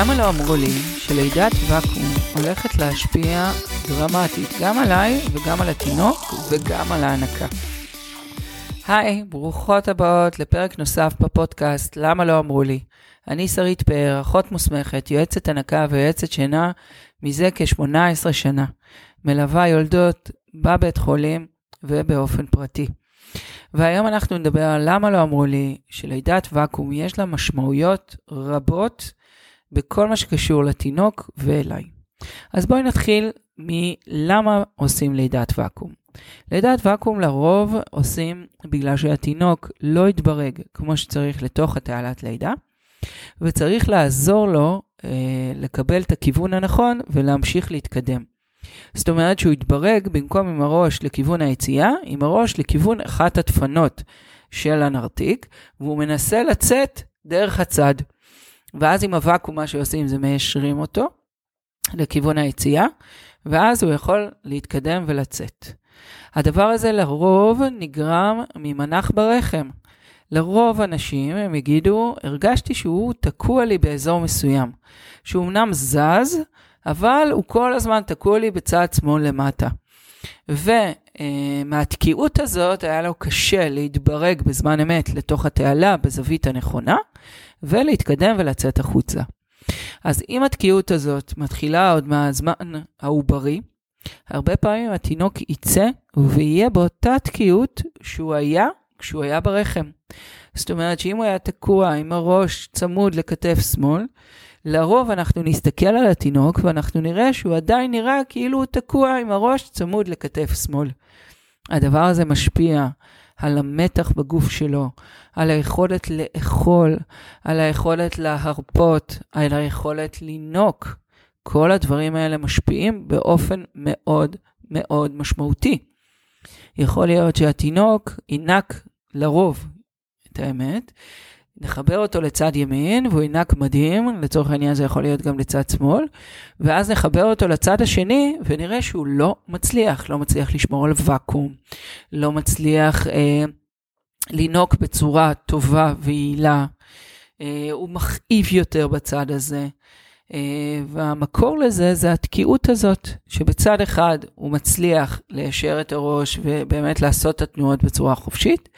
למה לא אמרו לי שלידת ואקום הולכת להשפיע דרמטית גם עליי וגם על התינוק וגם על ההנקה? היי, ברוכות הבאות לפרק נוסף בפודקאסט למה לא אמרו לי. אני שרית פאר, אחות מוסמכת, יועצת הנקה ויועצת שינה מזה כ-18 שנה. מלווה יולדות בבית חולים ובאופן פרטי. והיום אנחנו נדבר על למה לא אמרו לי שלידת ואקום יש לה משמעויות רבות בכל מה שקשור לתינוק ואליי. אז בואי נתחיל מלמה עושים לידת ואקום. לידת ואקום לרוב עושים בגלל שהתינוק לא יתברג כמו שצריך לתוך התעלת לידה, וצריך לעזור לו אה, לקבל את הכיוון הנכון ולהמשיך להתקדם. זאת אומרת שהוא יתברג במקום עם הראש לכיוון היציאה, עם הראש לכיוון אחת הדפנות של הנרתיק, והוא מנסה לצאת דרך הצד. ואז עם הוואקום מה שעושים זה מיישרים אותו לכיוון היציאה, ואז הוא יכול להתקדם ולצאת. הדבר הזה לרוב נגרם ממנח ברחם. לרוב אנשים הם יגידו, הרגשתי שהוא תקוע לי באזור מסוים, שהוא אמנם זז, אבל הוא כל הזמן תקוע לי בצד שמאל למטה. ומהתקיעות הזאת היה לו קשה להתברג בזמן אמת לתוך התעלה בזווית הנכונה, ולהתקדם ולצאת החוצה. אז אם התקיעות הזאת מתחילה עוד מהזמן העוברי, הרבה פעמים התינוק יצא ויהיה באותה תקיעות שהוא היה כשהוא היה ברחם. זאת אומרת שאם הוא היה תקוע עם הראש צמוד לכתף שמאל, לרוב אנחנו נסתכל על התינוק ואנחנו נראה שהוא עדיין נראה כאילו הוא תקוע עם הראש צמוד לכתף שמאל. הדבר הזה משפיע על המתח בגוף שלו, על היכולת לאכול, על היכולת להרפות, על היכולת לינוק. כל הדברים האלה משפיעים באופן מאוד מאוד משמעותי. יכול להיות שהתינוק ינק לרוב, את האמת, נחבר אותו לצד ימין והוא ינק מדהים, לצורך העניין זה יכול להיות גם לצד שמאל, ואז נחבר אותו לצד השני ונראה שהוא לא מצליח, לא מצליח לשמור על ואקום, לא מצליח אה, לנהוג בצורה טובה ויעילה, אה, הוא מכאיב יותר בצד הזה. אה, והמקור לזה זה התקיעות הזאת, שבצד אחד הוא מצליח ליישר את הראש ובאמת לעשות את התנועות בצורה חופשית,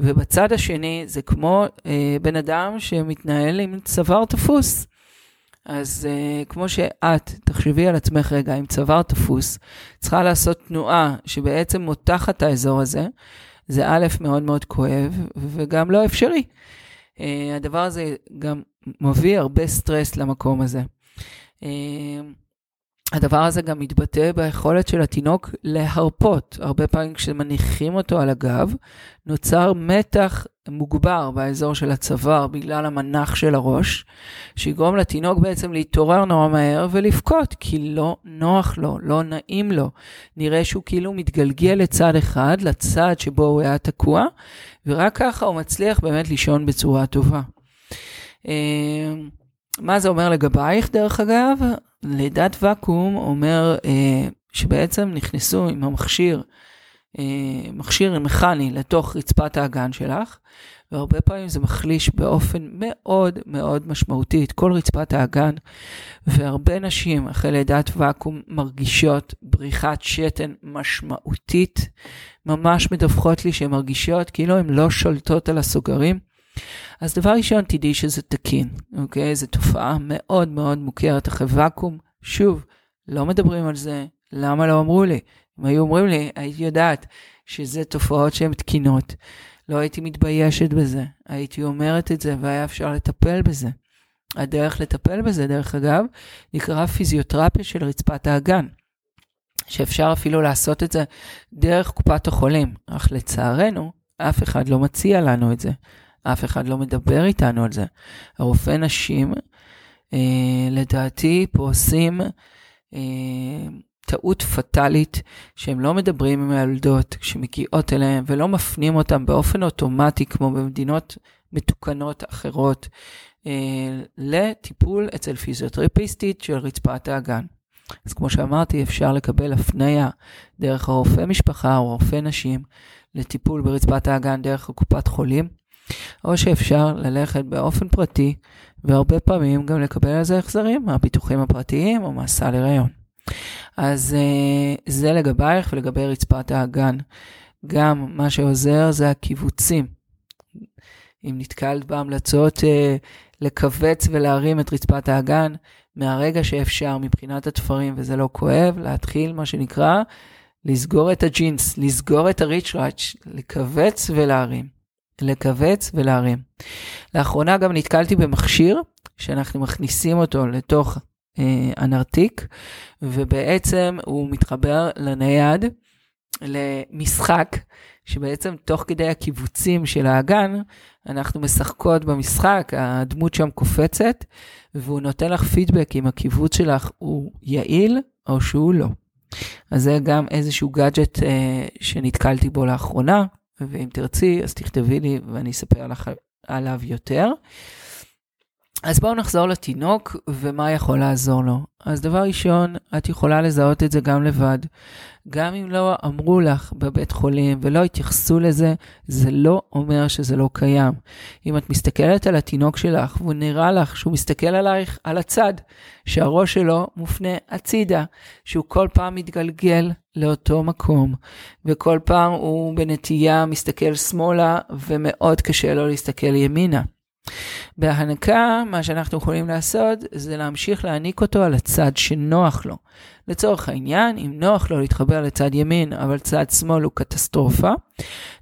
ובצד השני זה כמו אה, בן אדם שמתנהל עם צוואר תפוס. אז uh, כמו שאת, תחשבי על עצמך רגע, עם צוואר תפוס, צריכה לעשות תנועה שבעצם מותחת את האזור הזה, זה א', מאוד מאוד כואב, וגם לא אפשרי. Uh, הדבר הזה גם מביא הרבה סטרס למקום הזה. Uh, הדבר הזה גם מתבטא ביכולת של התינוק להרפות. הרבה פעמים כשמניחים אותו על הגב, נוצר מתח מוגבר באזור של הצוואר בגלל המנח של הראש, שיגרום לתינוק בעצם להתעורר נורא מהר ולבכות, כי לא נוח לו, לא נעים לו. נראה שהוא כאילו מתגלגל לצד אחד, לצד שבו הוא היה תקוע, ורק ככה הוא מצליח באמת לישון בצורה טובה. אה, מה זה אומר לגבייך, דרך אגב? לידת ואקום אומר אה, שבעצם נכנסו עם המכשיר, מכשיר מכני לתוך רצפת האגן שלך, והרבה פעמים זה מחליש באופן מאוד מאוד משמעותי את כל רצפת האגן, והרבה נשים אחרי לידת ואקום מרגישות בריחת שתן משמעותית, ממש מדווחות לי שהן מרגישות כאילו הן לא שולטות על הסוגרים. אז דבר ראשון, תדעי שזה תקין, אוקיי? זו תופעה מאוד מאוד מוכרת אחרי ואקום. שוב, לא מדברים על זה, למה לא אמרו לי? אם היו אומרים לי, הייתי יודעת שזה תופעות שהן תקינות. לא הייתי מתביישת בזה, הייתי אומרת את זה והיה אפשר לטפל בזה. הדרך לטפל בזה, דרך אגב, נקרא פיזיותרפיה של רצפת האגן. שאפשר אפילו לעשות את זה דרך קופת החולים, אך לצערנו, אף אחד לא מציע לנו את זה. אף אחד לא מדבר איתנו על זה. הרופא נשים, אה, לדעתי, פה עושים אה, טעות פטאלית, שהם לא מדברים עם הילדות שמגיעות אליהם ולא מפנים אותם באופן אוטומטי, כמו במדינות מתוקנות אחרות, אה, לטיפול אצל פיזיותרפיסטית של רצפת האגן. אז כמו שאמרתי, אפשר לקבל הפניה דרך הרופא משפחה או רופא נשים לטיפול ברצפת האגן דרך הקופת חולים. או שאפשר ללכת באופן פרטי, והרבה פעמים גם לקבל על זה החזרים מהביטוחים הפרטיים או מהסל הריון. אז זה לגבייך ולגבי רצפת האגן. גם מה שעוזר זה הקיבוצים. אם נתקלת בהמלצות אה, לכווץ ולהרים את רצפת האגן, מהרגע שאפשר מבחינת התפרים וזה לא כואב, להתחיל מה שנקרא לסגור את הג'ינס, לסגור את הריצ'ראץ', לכווץ ולהרים. לכווץ ולהרים. לאחרונה גם נתקלתי במכשיר שאנחנו מכניסים אותו לתוך אה, הנרתיק, ובעצם הוא מתחבר לנייד למשחק, שבעצם תוך כדי הקיבוצים של האגן, אנחנו משחקות במשחק, הדמות שם קופצת, והוא נותן לך פידבק אם הקיבוץ שלך הוא יעיל או שהוא לא. אז זה גם איזשהו גאדג'ט אה, שנתקלתי בו לאחרונה, ואם תרצי, אז תכתבי לי ואני אספר לך עליו יותר. אז בואו נחזור לתינוק ומה יכול לעזור לו. אז דבר ראשון, את יכולה לזהות את זה גם לבד. גם אם לא אמרו לך בבית חולים ולא התייחסו לזה, זה לא אומר שזה לא קיים. אם את מסתכלת על התינוק שלך והוא נראה לך שהוא מסתכל עלייך על הצד, שהראש שלו מופנה הצידה, שהוא כל פעם מתגלגל לאותו מקום, וכל פעם הוא בנטייה מסתכל שמאלה ומאוד קשה לו להסתכל ימינה. בהנקה, מה שאנחנו יכולים לעשות זה להמשיך להעניק אותו על הצד שנוח לו. לצורך העניין, אם נוח לו להתחבר לצד ימין, אבל צד שמאל הוא קטסטרופה,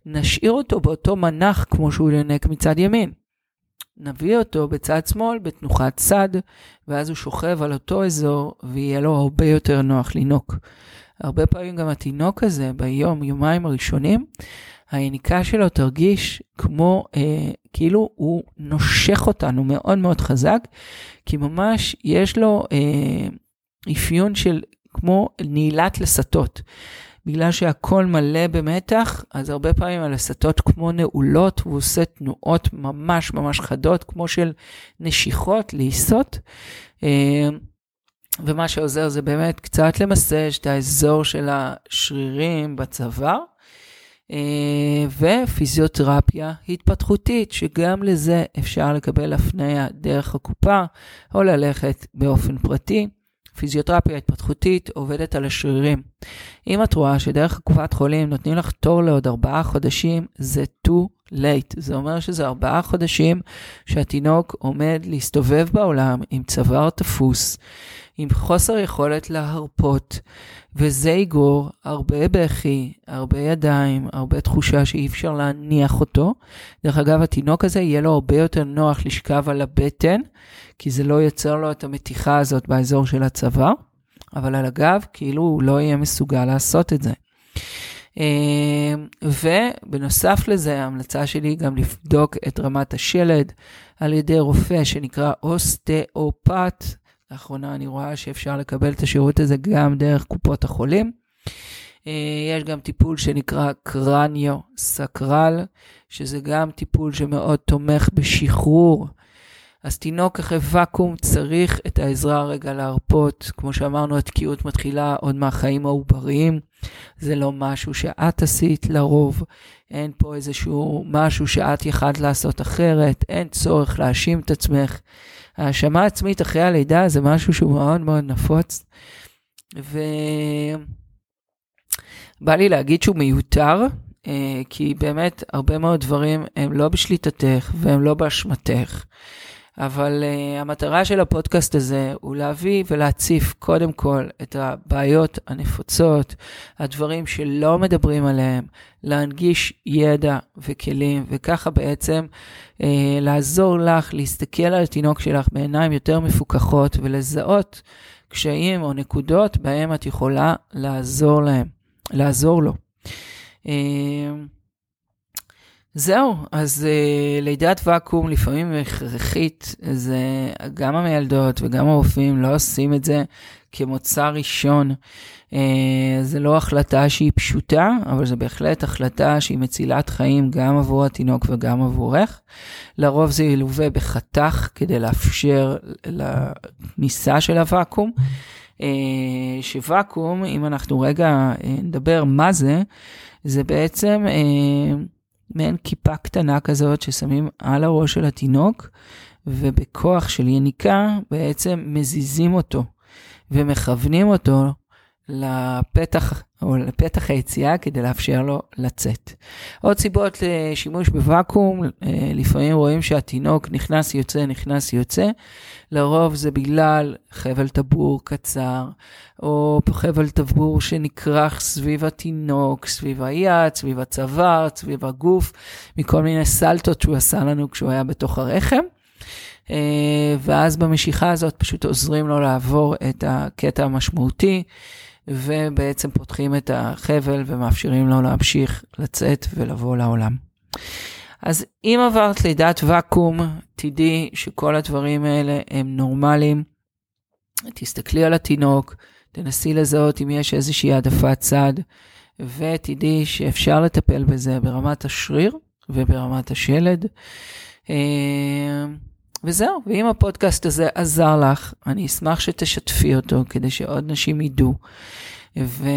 נשאיר אותו באותו מנח כמו שהוא ינק מצד ימין. נביא אותו בצד שמאל בתנוחת צד, ואז הוא שוכב על אותו אזור, ויהיה לו הרבה יותר נוח לינוק. הרבה פעמים גם התינוק הזה, ביום, יומיים הראשונים, היניקה שלו תרגיש כמו, אה, כאילו הוא נושך אותנו מאוד מאוד חזק, כי ממש יש לו אה, אפיון של כמו נעילת לסתות. בגלל שהכל מלא במתח, אז הרבה פעמים הלסתות כמו נעולות, והוא עושה תנועות ממש ממש חדות, כמו של נשיכות, לעיסות. אה, ומה שעוזר זה באמת קצת למסש את האזור של השרירים בצוואר. אה, ופיזיותרפיה התפתחותית, שגם לזה אפשר לקבל הפניה דרך הקופה או ללכת באופן פרטי. פיזיותרפיה התפתחותית עובדת על השרירים. אם את רואה שדרך קופת חולים נותנים לך תור לעוד ארבעה חודשים, זה too late. זה אומר שזה ארבעה חודשים שהתינוק עומד להסתובב בעולם עם צוואר תפוס, עם חוסר יכולת להרפות, וזה יגרור הרבה בכי, הרבה ידיים, הרבה תחושה שאי אפשר להניח אותו. דרך אגב, התינוק הזה יהיה לו הרבה יותר נוח לשכב על הבטן, כי זה לא ייצר לו את המתיחה הזאת באזור של הצוואר, אבל על הגב, כאילו הוא לא יהיה מסוגל לעשות את זה. אה, ובנוסף לזה, ההמלצה שלי היא גם לבדוק את רמת השלד על ידי רופא שנקרא אוסטאופט, לאחרונה אני רואה שאפשר לקבל את השירות הזה גם דרך קופות החולים. אה, יש גם טיפול שנקרא קרניו סקרל, שזה גם טיפול שמאוד תומך בשחרור. אז תינוק אחרי ואקום צריך את העזרה רגע להרפות. כמו שאמרנו, התקיעות מתחילה עוד מהחיים העובריים. זה לא משהו שאת עשית לרוב. אין פה איזשהו משהו שאת יכלת לעשות אחרת. אין צורך להאשים את עצמך. האשמה עצמית אחרי הלידה זה משהו שהוא מאוד מאוד נפוץ. ובא לי להגיד שהוא מיותר, אה, כי באמת הרבה מאוד דברים הם לא בשליטתך והם לא באשמתך. אבל uh, המטרה של הפודקאסט הזה הוא להביא ולהציף קודם כל את הבעיות הנפוצות, הדברים שלא מדברים עליהם, להנגיש ידע וכלים, וככה בעצם uh, לעזור לך להסתכל על התינוק שלך בעיניים יותר מפוקחות ולזהות קשיים או נקודות בהם את יכולה לעזור להם, לעזור לו. Uh, זהו, אז uh, לידת ואקום לפעמים הכרחית, זה גם המיילדות וגם הרופאים לא עושים את זה כמוצא ראשון. Uh, זה לא החלטה שהיא פשוטה, אבל זו בהחלט החלטה שהיא מצילת חיים גם עבור התינוק וגם עבורך. לרוב זה ילווה בחתך כדי לאפשר לכניסה של הוואקום. Uh, שוואקום, אם אנחנו רגע uh, נדבר מה זה, זה בעצם... Uh, מעין כיפה קטנה כזאת ששמים על הראש של התינוק, ובכוח של יניקה בעצם מזיזים אותו ומכוונים אותו לפתח או לפתח היציאה כדי לאפשר לו לצאת. עוד סיבות לשימוש בוואקום, אה, לפעמים רואים שהתינוק נכנס יוצא, נכנס יוצא, לרוב זה בגלל חבל טבור קצר, או חבל טבור שנכרך סביב התינוק, סביב היד, סביב הצוואר, סביב הגוף, מכל מיני סלטות שהוא עשה לנו כשהוא היה בתוך הרחם. אה, ואז במשיכה הזאת פשוט עוזרים לו לעבור את הקטע המשמעותי. ובעצם פותחים את החבל ומאפשרים לו להמשיך לצאת ולבוא לעולם. אז אם עברת לידת ואקום, תדעי שכל הדברים האלה הם נורמליים. תסתכלי על התינוק, תנסי לזהות אם יש איזושהי העדפת צד, ותדעי שאפשר לטפל בזה ברמת השריר וברמת השלד. וזהו, ואם הפודקאסט הזה עזר לך, אני אשמח שתשתפי אותו כדי שעוד נשים ידעו. ו...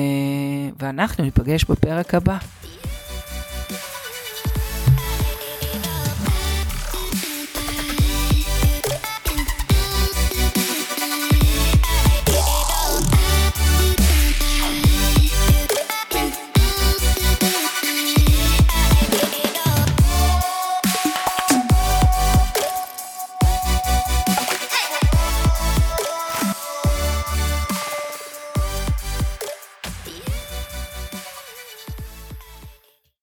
ואנחנו ניפגש בפרק הבא.